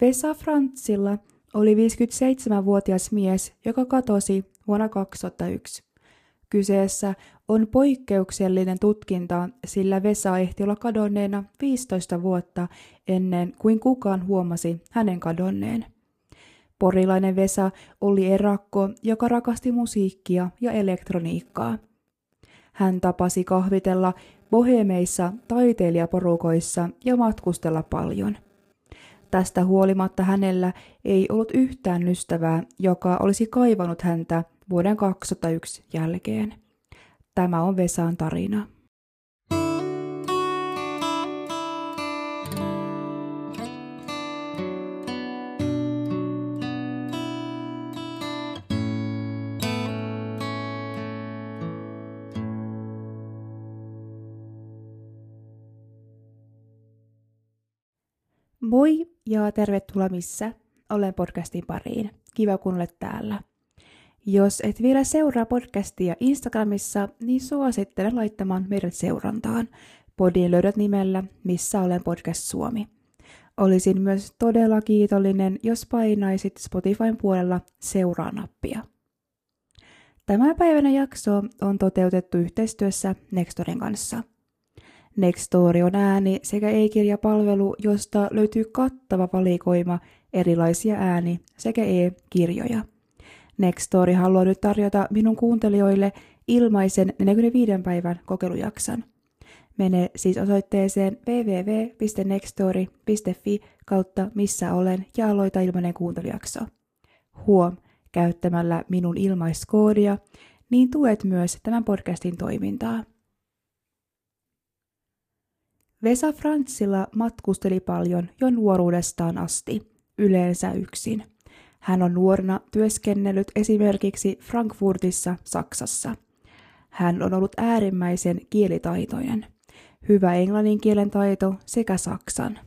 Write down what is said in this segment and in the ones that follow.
Vesa Frantsilla oli 57-vuotias mies, joka katosi vuonna 2001. Kyseessä on poikkeuksellinen tutkinta, sillä Vesa ehti olla kadonneena 15 vuotta ennen kuin kukaan huomasi hänen kadonneen. Porilainen Vesa oli erakko, joka rakasti musiikkia ja elektroniikkaa. Hän tapasi kahvitella bohemeissa taiteilijaporukoissa ja matkustella paljon. Tästä huolimatta hänellä ei ollut yhtään ystävää, joka olisi kaivannut häntä vuoden 2001 jälkeen. Tämä on Vesan tarina. Moi ja tervetuloa missä. Olen podcastin pariin. Kiva kun olet täällä. Jos et vielä seuraa podcastia Instagramissa, niin suosittelen laittamaan meidät seurantaan. Podin löydät nimellä Missä olen podcast Suomi. Olisin myös todella kiitollinen, jos painaisit Spotifyn puolella seuraa-nappia. Tämä päivänä jakso on toteutettu yhteistyössä Nextorin kanssa – Nextory on ääni- sekä e-kirjapalvelu, josta löytyy kattava valikoima erilaisia ääni- sekä e-kirjoja. Nextory haluaa nyt tarjota minun kuuntelijoille ilmaisen 45 päivän kokeilujakson. Mene siis osoitteeseen www.nextory.fi kautta missä olen ja aloita ilmainen kuuntelijakso. Huom, käyttämällä minun ilmaiskoodia, niin tuet myös tämän podcastin toimintaa. Vesa Frantsilla matkusteli paljon jo nuoruudestaan asti, yleensä yksin. Hän on nuorena työskennellyt esimerkiksi Frankfurtissa, Saksassa. Hän on ollut äärimmäisen kielitaitoinen. Hyvä englannin kielen taito sekä saksan.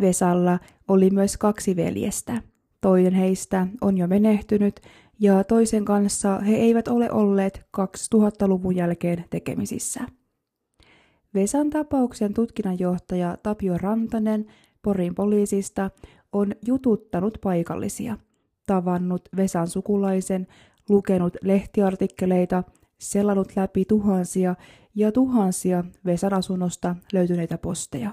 Vesalla oli myös kaksi veljestä. Toinen heistä on jo menehtynyt ja toisen kanssa he eivät ole olleet 2000-luvun jälkeen tekemisissä. Vesan tapauksen tutkinnanjohtaja Tapio Rantanen Porin poliisista on jututtanut paikallisia, tavannut Vesan sukulaisen, lukenut lehtiartikkeleita, selannut läpi tuhansia ja tuhansia Vesan asunnosta löytyneitä posteja.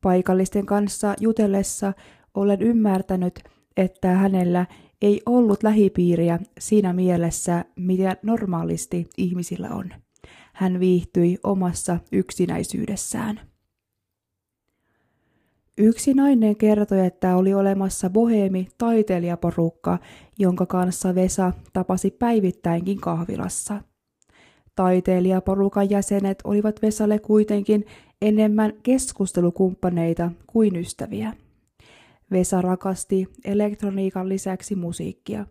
Paikallisten kanssa jutellessa olen ymmärtänyt, että hänellä ei ollut lähipiiriä siinä mielessä, mitä normaalisti ihmisillä on hän viihtyi omassa yksinäisyydessään. Yksi nainen kertoi, että oli olemassa boheemi taiteilijaporukka, jonka kanssa Vesa tapasi päivittäinkin kahvilassa. Taiteilijaporukan jäsenet olivat Vesalle kuitenkin enemmän keskustelukumppaneita kuin ystäviä. Vesa rakasti elektroniikan lisäksi musiikkia,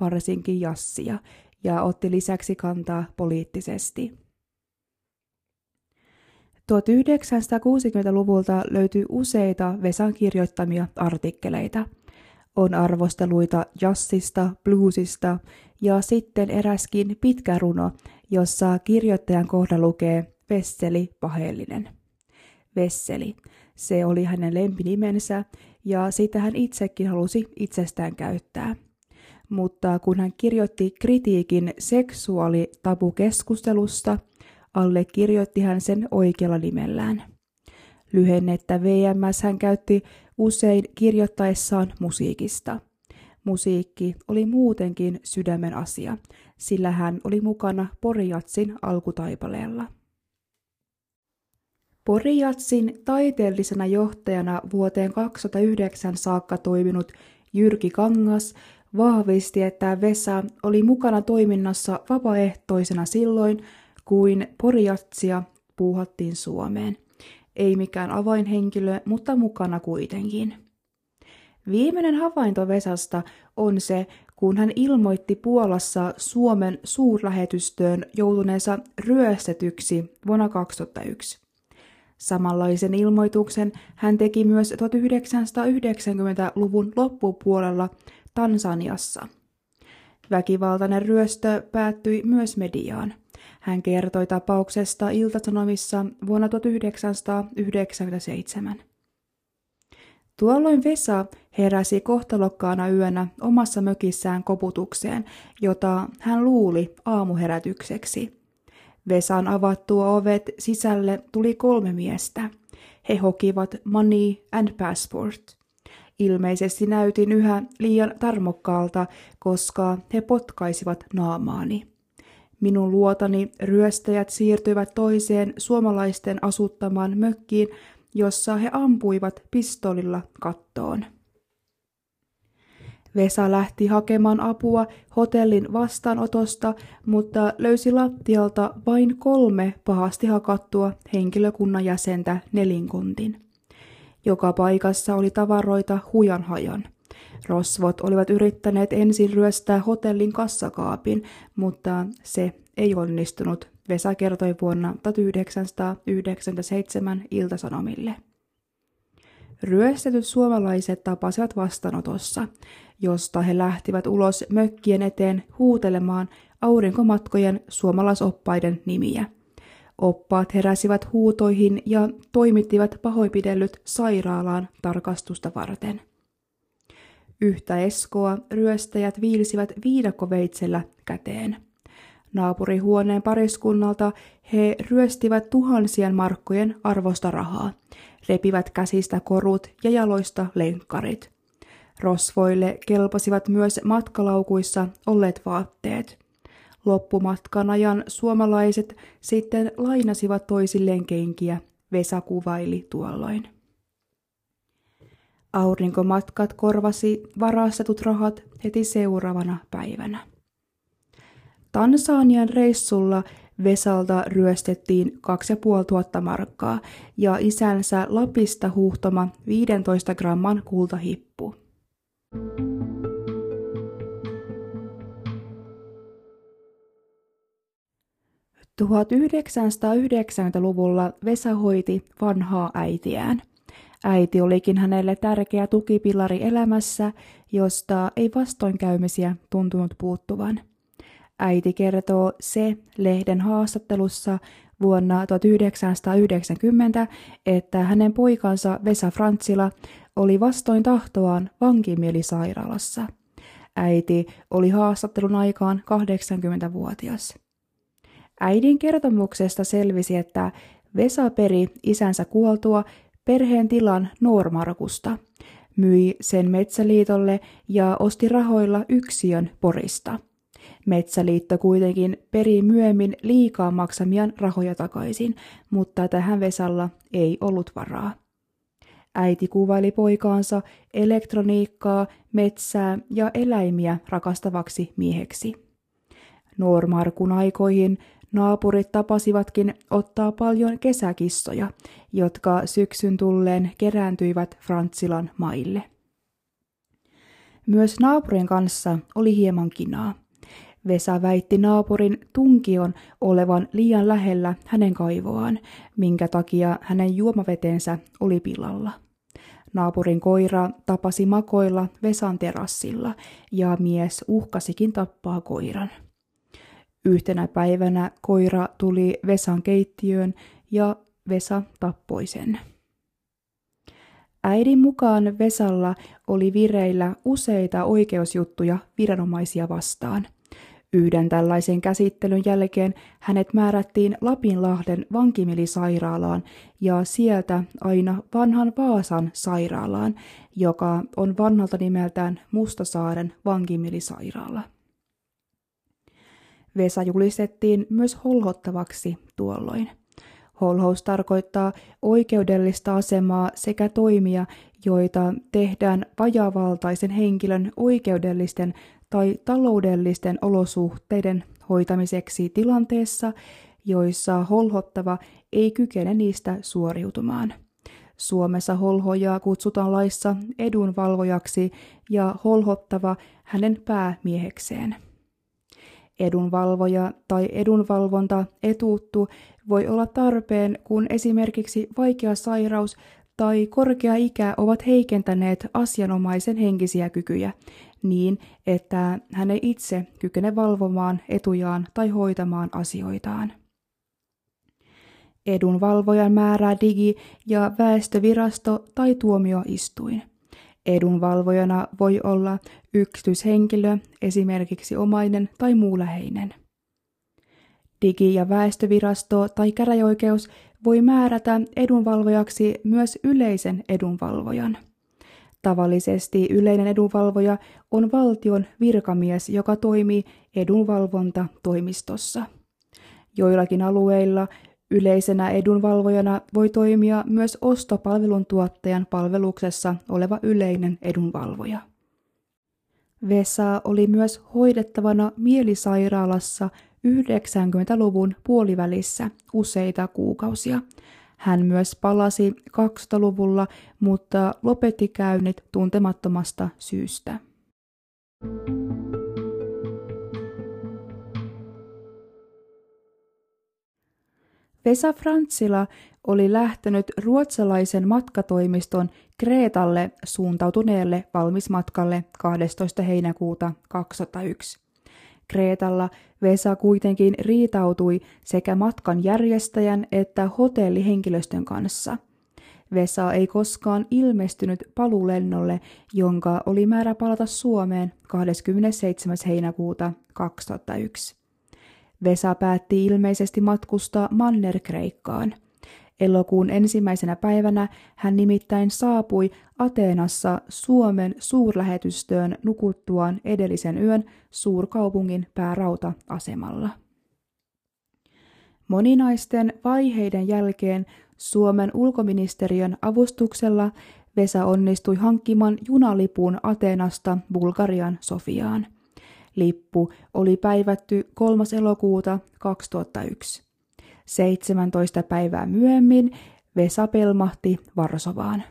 varsinkin jassia, ja otti lisäksi kantaa poliittisesti. 1960-luvulta löytyy useita Vesan kirjoittamia artikkeleita. On arvosteluita jassista, bluesista ja sitten eräskin pitkä runo, jossa kirjoittajan kohda lukee Vesseli Paheellinen. Vesseli, se oli hänen lempinimensä ja sitä hän itsekin halusi itsestään käyttää. Mutta kun hän kirjoitti kritiikin seksuaalitabukeskustelusta – allekirjoitti hän sen oikealla nimellään. Lyhennettä VMS hän käytti usein kirjoittaessaan musiikista. Musiikki oli muutenkin sydämen asia, sillä hän oli mukana Porijatsin alkutaipaleella. Porijatsin taiteellisena johtajana vuoteen 2009 saakka toiminut Jyrki Kangas vahvisti, että Vesa oli mukana toiminnassa vapaaehtoisena silloin, kuin Poriatsia puuhattiin Suomeen. Ei mikään avainhenkilö, mutta mukana kuitenkin. Viimeinen havainto Vesasta on se, kun hän ilmoitti Puolassa Suomen suurlähetystöön joutuneensa ryöstetyksi vuonna 2001. Samanlaisen ilmoituksen hän teki myös 1990-luvun loppupuolella Tansaniassa. Väkivaltainen ryöstö päättyi myös mediaan. Hän kertoi tapauksesta Iltasanomissa vuonna 1997. Tuolloin Vesa heräsi kohtalokkaana yönä omassa mökissään koputukseen, jota hän luuli aamuherätykseksi. Vesan avattua ovet sisälle tuli kolme miestä. He hokivat money and passport. Ilmeisesti näytin yhä liian tarmokkaalta, koska he potkaisivat naamaani. Minun luotani ryöstäjät siirtyivät toiseen suomalaisten asuttamaan mökkiin, jossa he ampuivat pistolilla kattoon. Vesa lähti hakemaan apua hotellin vastaanotosta, mutta löysi lattialta vain kolme pahasti hakattua henkilökunnan jäsentä nelinkontin. Joka paikassa oli tavaroita hujan hajan. Rosvot olivat yrittäneet ensin ryöstää hotellin kassakaapin, mutta se ei onnistunut, Vesa kertoi vuonna 1997 Iltasanomille. Ryöstetyt suomalaiset tapasivat vastaanotossa, josta he lähtivät ulos mökkien eteen huutelemaan aurinkomatkojen suomalaisoppaiden nimiä. Oppaat heräsivät huutoihin ja toimittivat pahoipidellyt sairaalaan tarkastusta varten. Yhtä eskoa ryöstäjät viilsivät viidakkoveitsellä käteen. Naapurihuoneen pariskunnalta he ryöstivät tuhansien markkojen arvosta rahaa, repivät käsistä korut ja jaloista lenkkarit. Rosvoille kelpasivat myös matkalaukuissa olleet vaatteet. Loppumatkan ajan suomalaiset sitten lainasivat toisilleen kenkiä, Vesa kuvaili tuolloin. Aurinkomatkat korvasi varastetut rahat heti seuraavana päivänä. Tansanian reissulla Vesalta ryöstettiin 2500 markkaa ja isänsä Lapista huuhtoma 15 gramman kultahippu. 1990-luvulla Vesa hoiti vanhaa äitiään. Äiti olikin hänelle tärkeä tukipilari elämässä, josta ei vastoinkäymisiä tuntunut puuttuvan. Äiti kertoo se lehden haastattelussa vuonna 1990, että hänen poikansa Vesa Frantsila oli vastoin tahtoaan vankimielisairaalassa. Äiti oli haastattelun aikaan 80-vuotias. Äidin kertomuksesta selvisi, että Vesa peri isänsä kuoltua perheen tilan Noormarkusta, myi sen Metsäliitolle ja osti rahoilla yksiön Porista – Metsäliitto kuitenkin peri myöhemmin liikaa maksamiaan rahoja takaisin, mutta tähän Vesalla ei ollut varaa. Äiti kuvaili poikaansa elektroniikkaa, metsää ja eläimiä rakastavaksi mieheksi. Noormarkun aikoihin naapurit tapasivatkin ottaa paljon kesäkissoja, jotka syksyn tulleen kerääntyivät Frantsilan maille. Myös naapurin kanssa oli hieman kinaa. Vesa väitti naapurin tunkion olevan liian lähellä hänen kaivoaan, minkä takia hänen juomavetensä oli pilalla. Naapurin koira tapasi makoilla Vesan terassilla ja mies uhkasikin tappaa koiran. Yhtenä päivänä koira tuli Vesan keittiöön ja Vesa tappoi sen. Äidin mukaan Vesalla oli vireillä useita oikeusjuttuja viranomaisia vastaan – Yhden tällaisen käsittelyn jälkeen hänet määrättiin Lapinlahden vankimilisairaalaan ja sieltä aina vanhan Vaasan sairaalaan, joka on vanhalta nimeltään Mustasaaren vankimilisairaala. Vesa julistettiin myös holhottavaksi tuolloin. Holhous tarkoittaa oikeudellista asemaa sekä toimia, joita tehdään vajavaltaisen henkilön oikeudellisten tai taloudellisten olosuhteiden hoitamiseksi tilanteessa, joissa holhottava ei kykene niistä suoriutumaan. Suomessa holhojaa kutsutaan laissa edunvalvojaksi ja holhottava hänen päämiehekseen. Edunvalvoja tai edunvalvonta etuuttu voi olla tarpeen, kun esimerkiksi vaikea sairaus tai korkea ikä ovat heikentäneet asianomaisen henkisiä kykyjä niin, että hän ei itse kykene valvomaan etujaan tai hoitamaan asioitaan. Edunvalvojan määrää digi- ja väestövirasto tai tuomioistuin. Edunvalvojana voi olla yksityishenkilö, esimerkiksi omainen tai muu läheinen. Digi- ja väestövirasto tai käräjoikeus voi määrätä edunvalvojaksi myös yleisen edunvalvojan. Tavallisesti yleinen edunvalvoja on valtion virkamies, joka toimii edunvalvontatoimistossa. Joillakin alueilla yleisenä edunvalvojana voi toimia myös ostopalvelun tuottajan palveluksessa oleva yleinen edunvalvoja. Vesa oli myös hoidettavana mielisairaalassa 90-luvun puolivälissä useita kuukausia. Hän myös palasi 2000-luvulla, mutta lopetti käynnit tuntemattomasta syystä. Vesa Frantsila oli lähtenyt ruotsalaisen matkatoimiston Kreetalle suuntautuneelle valmismatkalle 12. heinäkuuta 2001. Kreetalla Vesa kuitenkin riitautui sekä matkan järjestäjän että hotellihenkilöstön kanssa. Vesa ei koskaan ilmestynyt paluulennolle, jonka oli määrä palata Suomeen 27. heinäkuuta 2001. Vesa päätti ilmeisesti matkustaa Manner-Kreikkaan. Elokuun ensimmäisenä päivänä hän nimittäin saapui Ateenassa Suomen suurlähetystöön nukuttuaan edellisen yön suurkaupungin päärauta-asemalla. Moninaisten vaiheiden jälkeen Suomen ulkoministeriön avustuksella Vesa onnistui hankkimaan junalipun Ateenasta Bulgarian Sofiaan. Lippu oli päivätty 3. elokuuta 2001. 17 päivää myöhemmin Vesa pelmahti Varsovaan.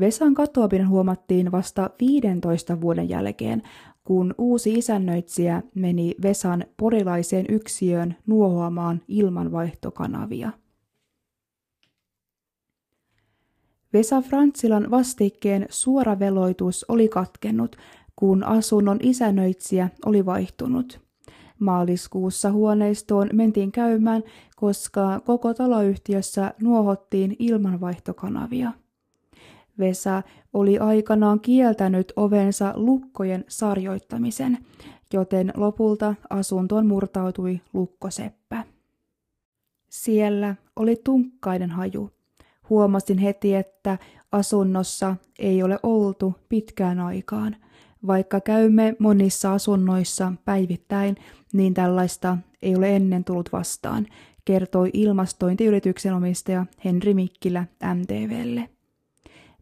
Vesan katoaminen huomattiin vasta 15 vuoden jälkeen, kun uusi isännöitsijä meni Vesan porilaiseen yksiöön nuohoamaan ilmanvaihtokanavia. Vesa Frantsilan vastikkeen suoraveloitus oli katkennut, kun asunnon isännöitsijä oli vaihtunut. Maaliskuussa huoneistoon mentiin käymään, koska koko taloyhtiössä nuohottiin ilmanvaihtokanavia. Vesa oli aikanaan kieltänyt ovensa lukkojen sarjoittamisen, joten lopulta asuntoon murtautui lukkoseppä. Siellä oli tunkkaiden haju. Huomasin heti, että asunnossa ei ole oltu pitkään aikaan – vaikka käymme monissa asunnoissa päivittäin, niin tällaista ei ole ennen tullut vastaan, kertoi ilmastointiyrityksen omistaja Henri Mikkilä MTVlle.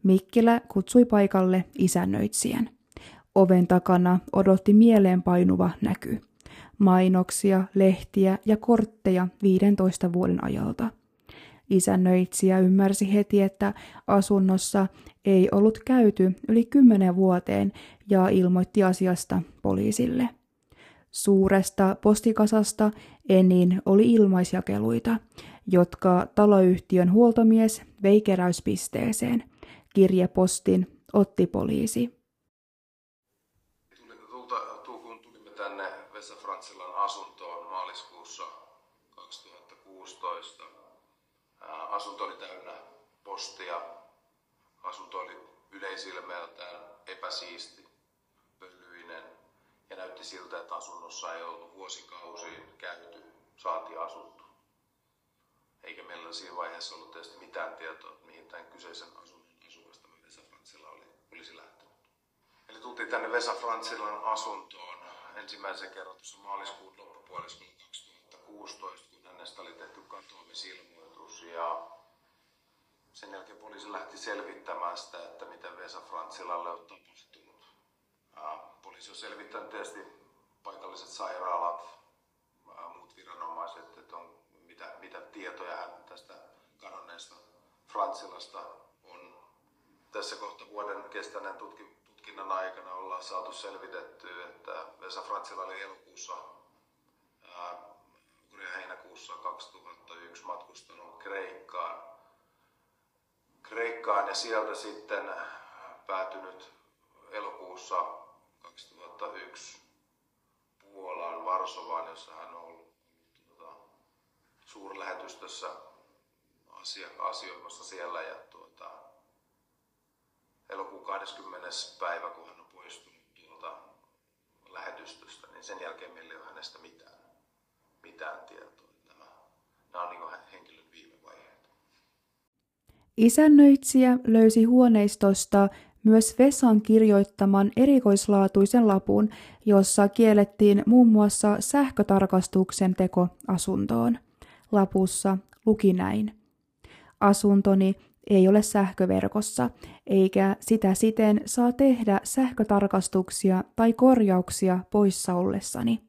Mikkilä kutsui paikalle isännöitsijän. Oven takana odotti mieleenpainuva näky. Mainoksia, lehtiä ja kortteja 15 vuoden ajalta – Isännöitsijä ymmärsi heti, että asunnossa ei ollut käyty yli kymmenen vuoteen ja ilmoitti asiasta poliisille. Suuresta postikasasta enin oli ilmaisjakeluita, jotka taloyhtiön huoltomies vei keräyspisteeseen. Kirjepostin otti poliisi. Tänne Vesa asuntoon maaliskuussa 2016, asunto oli täynnä postia. Asunto oli yleisilmeeltään epäsiisti, pölyinen ja näytti siltä, että asunnossa ei ollut vuosikausiin käyty, saati asuttu. Eikä meillä siinä vaiheessa ollut tietysti mitään tietoa, mihin tämän kyseisen asunnon asukasta Vesa oli, olisi lähtenyt. Eli tultiin tänne Vesa asuntoon ensimmäisen kerran tuossa maaliskuun loppupuoliskolla 2016, kun hänestä oli tehty katoamisilmoitus ja sen jälkeen poliisi lähti selvittämään sitä, että mitä Vesa Frantsilalle on tapahtunut. Poliisi on selvittänyt tietysti paikalliset sairaalat, muut viranomaiset, että on, mitä, mitä tietoja hän tästä kadonneesta Frantsilasta on. Tässä kohta vuoden kestäneen tutkinnan aikana ollaan saatu selvitetty, että Vesa Frantsila oli elokuussa heinäkuussa 2001 matkustanut Kreikkaan Kreikkaan ja sieltä sitten päätynyt elokuussa 2001 Puolaan, Varsovaan, jossa hän on ollut tuota, suurlähetystössä asia, asioimassa siellä ja tuota, elokuun 20. päivä, kun hän on poistunut tuolta lähetystöstä, niin sen jälkeen meillä ei ole hänestä mitään, mitään tietoa. Nämä, on niin henkilön viime vaiheet. Isännöitsijä löysi huoneistosta myös Vesan kirjoittaman erikoislaatuisen lapun, jossa kiellettiin muun muassa sähkötarkastuksen teko asuntoon. Lapussa luki näin. Asuntoni ei ole sähköverkossa, eikä sitä siten saa tehdä sähkötarkastuksia tai korjauksia poissa ollessani.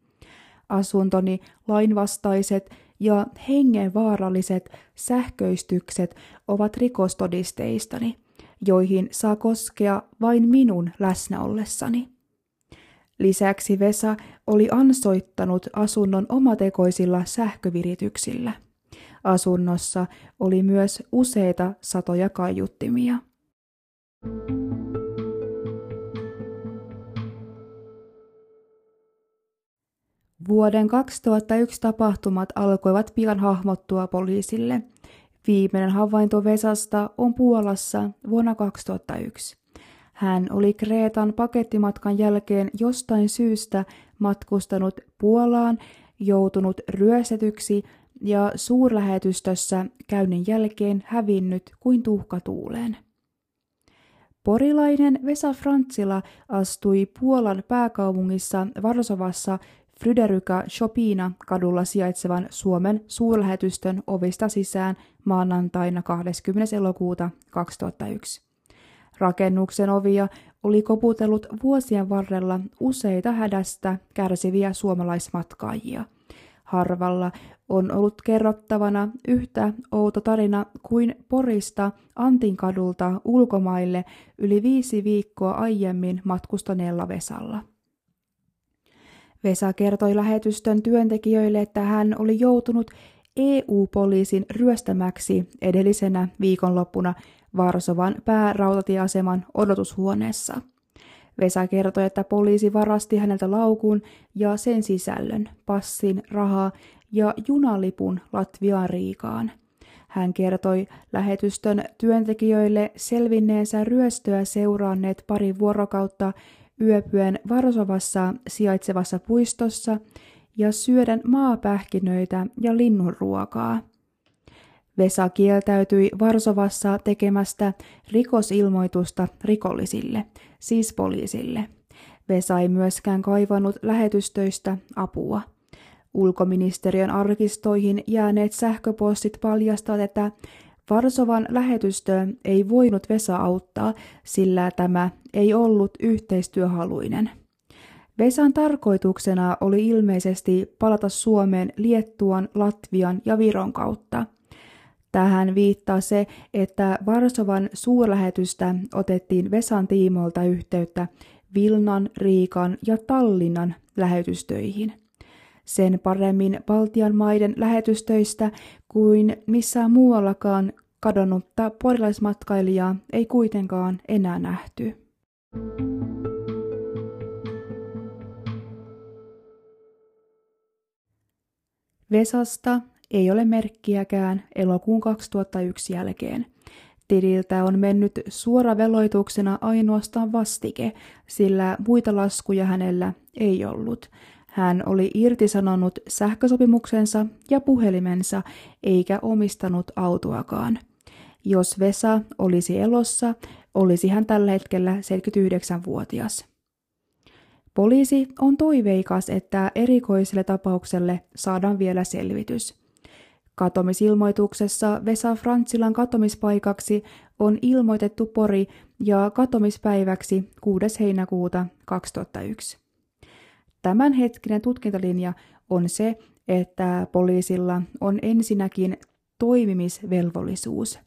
Asuntoni lainvastaiset ja hengenvaaralliset sähköistykset ovat rikostodisteistani – joihin saa koskea vain minun läsnä ollessani. Lisäksi Vesa oli ansoittanut asunnon omatekoisilla sähkövirityksillä. Asunnossa oli myös useita satoja kaiuttimia. Vuoden 2001 tapahtumat alkoivat pian hahmottua poliisille – Viimeinen havainto Vesasta on Puolassa vuonna 2001. Hän oli Kreetan pakettimatkan jälkeen jostain syystä matkustanut Puolaan, joutunut ryöstetyksi ja suurlähetystössä käynnin jälkeen hävinnyt kuin tuhka tuuleen. Porilainen Vesa Frantsila astui Puolan pääkaupungissa Varsovassa Fryderyka Chopina kadulla sijaitsevan Suomen suurlähetystön ovista sisään maanantaina 20. elokuuta 2001. Rakennuksen ovia oli koputellut vuosien varrella useita hädästä kärsiviä suomalaismatkaajia. Harvalla on ollut kerrottavana yhtä outo tarina kuin Porista Antinkadulta ulkomaille yli viisi viikkoa aiemmin matkustaneella Vesalla. Vesa kertoi lähetystön työntekijöille, että hän oli joutunut EU-poliisin ryöstämäksi edellisenä viikonloppuna Varsovan päärautatieaseman odotushuoneessa. Vesa kertoi, että poliisi varasti häneltä laukun ja sen sisällön, passin, rahaa ja junalipun Latviaan Riikaan. Hän kertoi lähetystön työntekijöille selvinneensä ryöstöä seuranneet pari vuorokautta yöpyen Varsovassa sijaitsevassa puistossa ja syödän maapähkinöitä ja linnunruokaa. Vesa kieltäytyi Varsovassa tekemästä rikosilmoitusta rikollisille, siis poliisille. Vesa ei myöskään kaivannut lähetystöistä apua. Ulkoministeriön arkistoihin jääneet sähköpostit paljastavat, että Varsovan lähetystö ei voinut Vesa auttaa, sillä tämä ei ollut yhteistyöhaluinen. Vesan tarkoituksena oli ilmeisesti palata Suomeen Liettuan, Latvian ja Viron kautta. Tähän viittaa se, että Varsovan suurlähetystä otettiin Vesan tiimoilta yhteyttä Vilnan, Riikan ja Tallinnan lähetystöihin – sen paremmin Baltian maiden lähetystöistä kuin missään muuallakaan kadonnutta porilaismatkailijaa ei kuitenkaan enää nähty. Vesasta ei ole merkkiäkään elokuun 2001 jälkeen. Tililtä on mennyt suoraveloituksena ainoastaan vastike, sillä muita laskuja hänellä ei ollut. Hän oli irtisanonut sähkösopimuksensa ja puhelimensa eikä omistanut autoakaan. Jos Vesa olisi elossa, olisi hän tällä hetkellä 79-vuotias. Poliisi on toiveikas, että erikoiselle tapaukselle saadaan vielä selvitys. Katomisilmoituksessa Vesa Frantsilan katomispaikaksi on ilmoitettu Pori ja katomispäiväksi 6. heinäkuuta 2001. Tämänhetkinen tutkintalinja on se, että poliisilla on ensinnäkin toimimisvelvollisuus.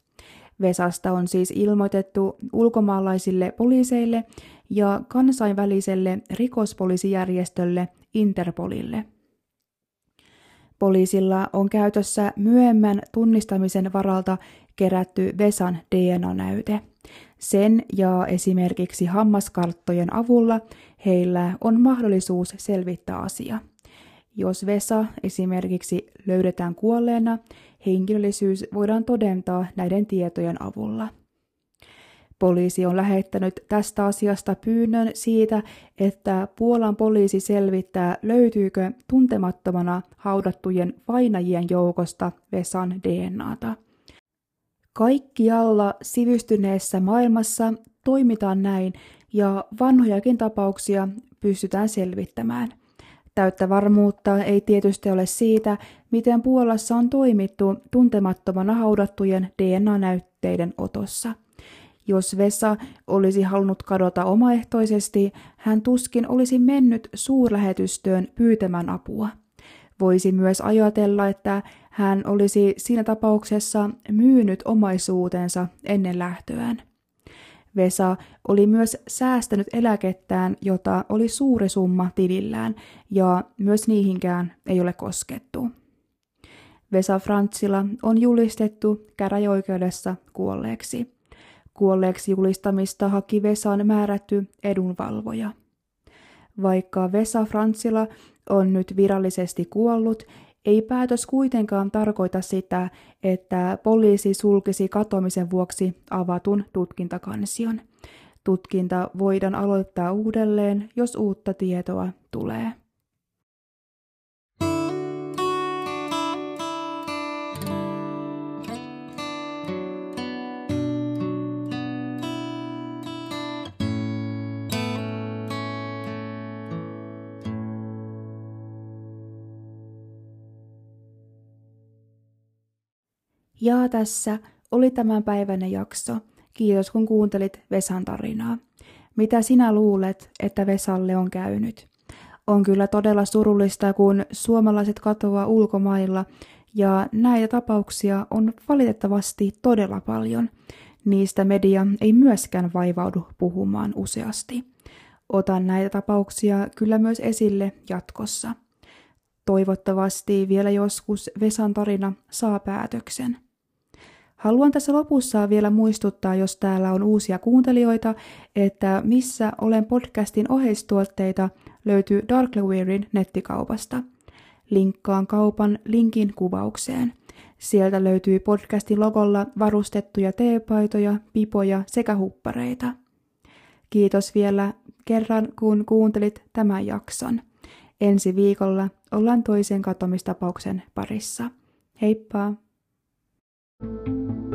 Vesasta on siis ilmoitettu ulkomaalaisille poliiseille ja kansainväliselle rikospoliisijärjestölle Interpolille. Poliisilla on käytössä myöhemmän tunnistamisen varalta kerätty Vesan DNA-näyte. Sen ja esimerkiksi hammaskarttojen avulla heillä on mahdollisuus selvittää asia. Jos Vesa esimerkiksi löydetään kuolleena, henkilöllisyys voidaan todentaa näiden tietojen avulla. Poliisi on lähettänyt tästä asiasta pyynnön siitä, että Puolan poliisi selvittää, löytyykö tuntemattomana haudattujen vainajien joukosta Vesan DNAta. Kaikkialla sivistyneessä maailmassa toimitaan näin ja vanhojakin tapauksia pystytään selvittämään. Täyttä varmuutta ei tietysti ole siitä, miten Puolassa on toimittu tuntemattomana haudattujen DNA-näytteiden otossa. Jos Vesa olisi halunnut kadota omaehtoisesti, hän tuskin olisi mennyt suurlähetystöön pyytämään apua. Voisi myös ajatella, että hän olisi siinä tapauksessa myynyt omaisuutensa ennen lähtöään. Vesa oli myös säästänyt eläkettään, jota oli suuri summa tilillään, ja myös niihinkään ei ole koskettu. Vesa Frantsila on julistettu käräjoikeudessa kuolleeksi. Kuolleeksi julistamista haki Vesan määrätty edunvalvoja. Vaikka Vesa Frantsila on nyt virallisesti kuollut, ei päätös kuitenkaan tarkoita sitä, että poliisi sulkisi katoamisen vuoksi avatun tutkintakansion. Tutkinta voidaan aloittaa uudelleen, jos uutta tietoa tulee. Ja tässä oli tämän päivänä jakso. Kiitos kun kuuntelit Vesan tarinaa. Mitä sinä luulet, että Vesalle on käynyt? On kyllä todella surullista, kun suomalaiset katoaa ulkomailla, ja näitä tapauksia on valitettavasti todella paljon. Niistä media ei myöskään vaivaudu puhumaan useasti. Otan näitä tapauksia kyllä myös esille jatkossa. Toivottavasti vielä joskus Vesan tarina saa päätöksen. Haluan tässä lopussa vielä muistuttaa, jos täällä on uusia kuuntelijoita, että missä olen podcastin oheistuotteita löytyy Darklewearin nettikaupasta. Linkkaan kaupan linkin kuvaukseen. Sieltä löytyy podcastin logolla varustettuja teepaitoja, pipoja sekä huppareita. Kiitos vielä kerran, kun kuuntelit tämän jakson. Ensi viikolla ollaan toisen katomistapauksen parissa. Heippa! Thank you.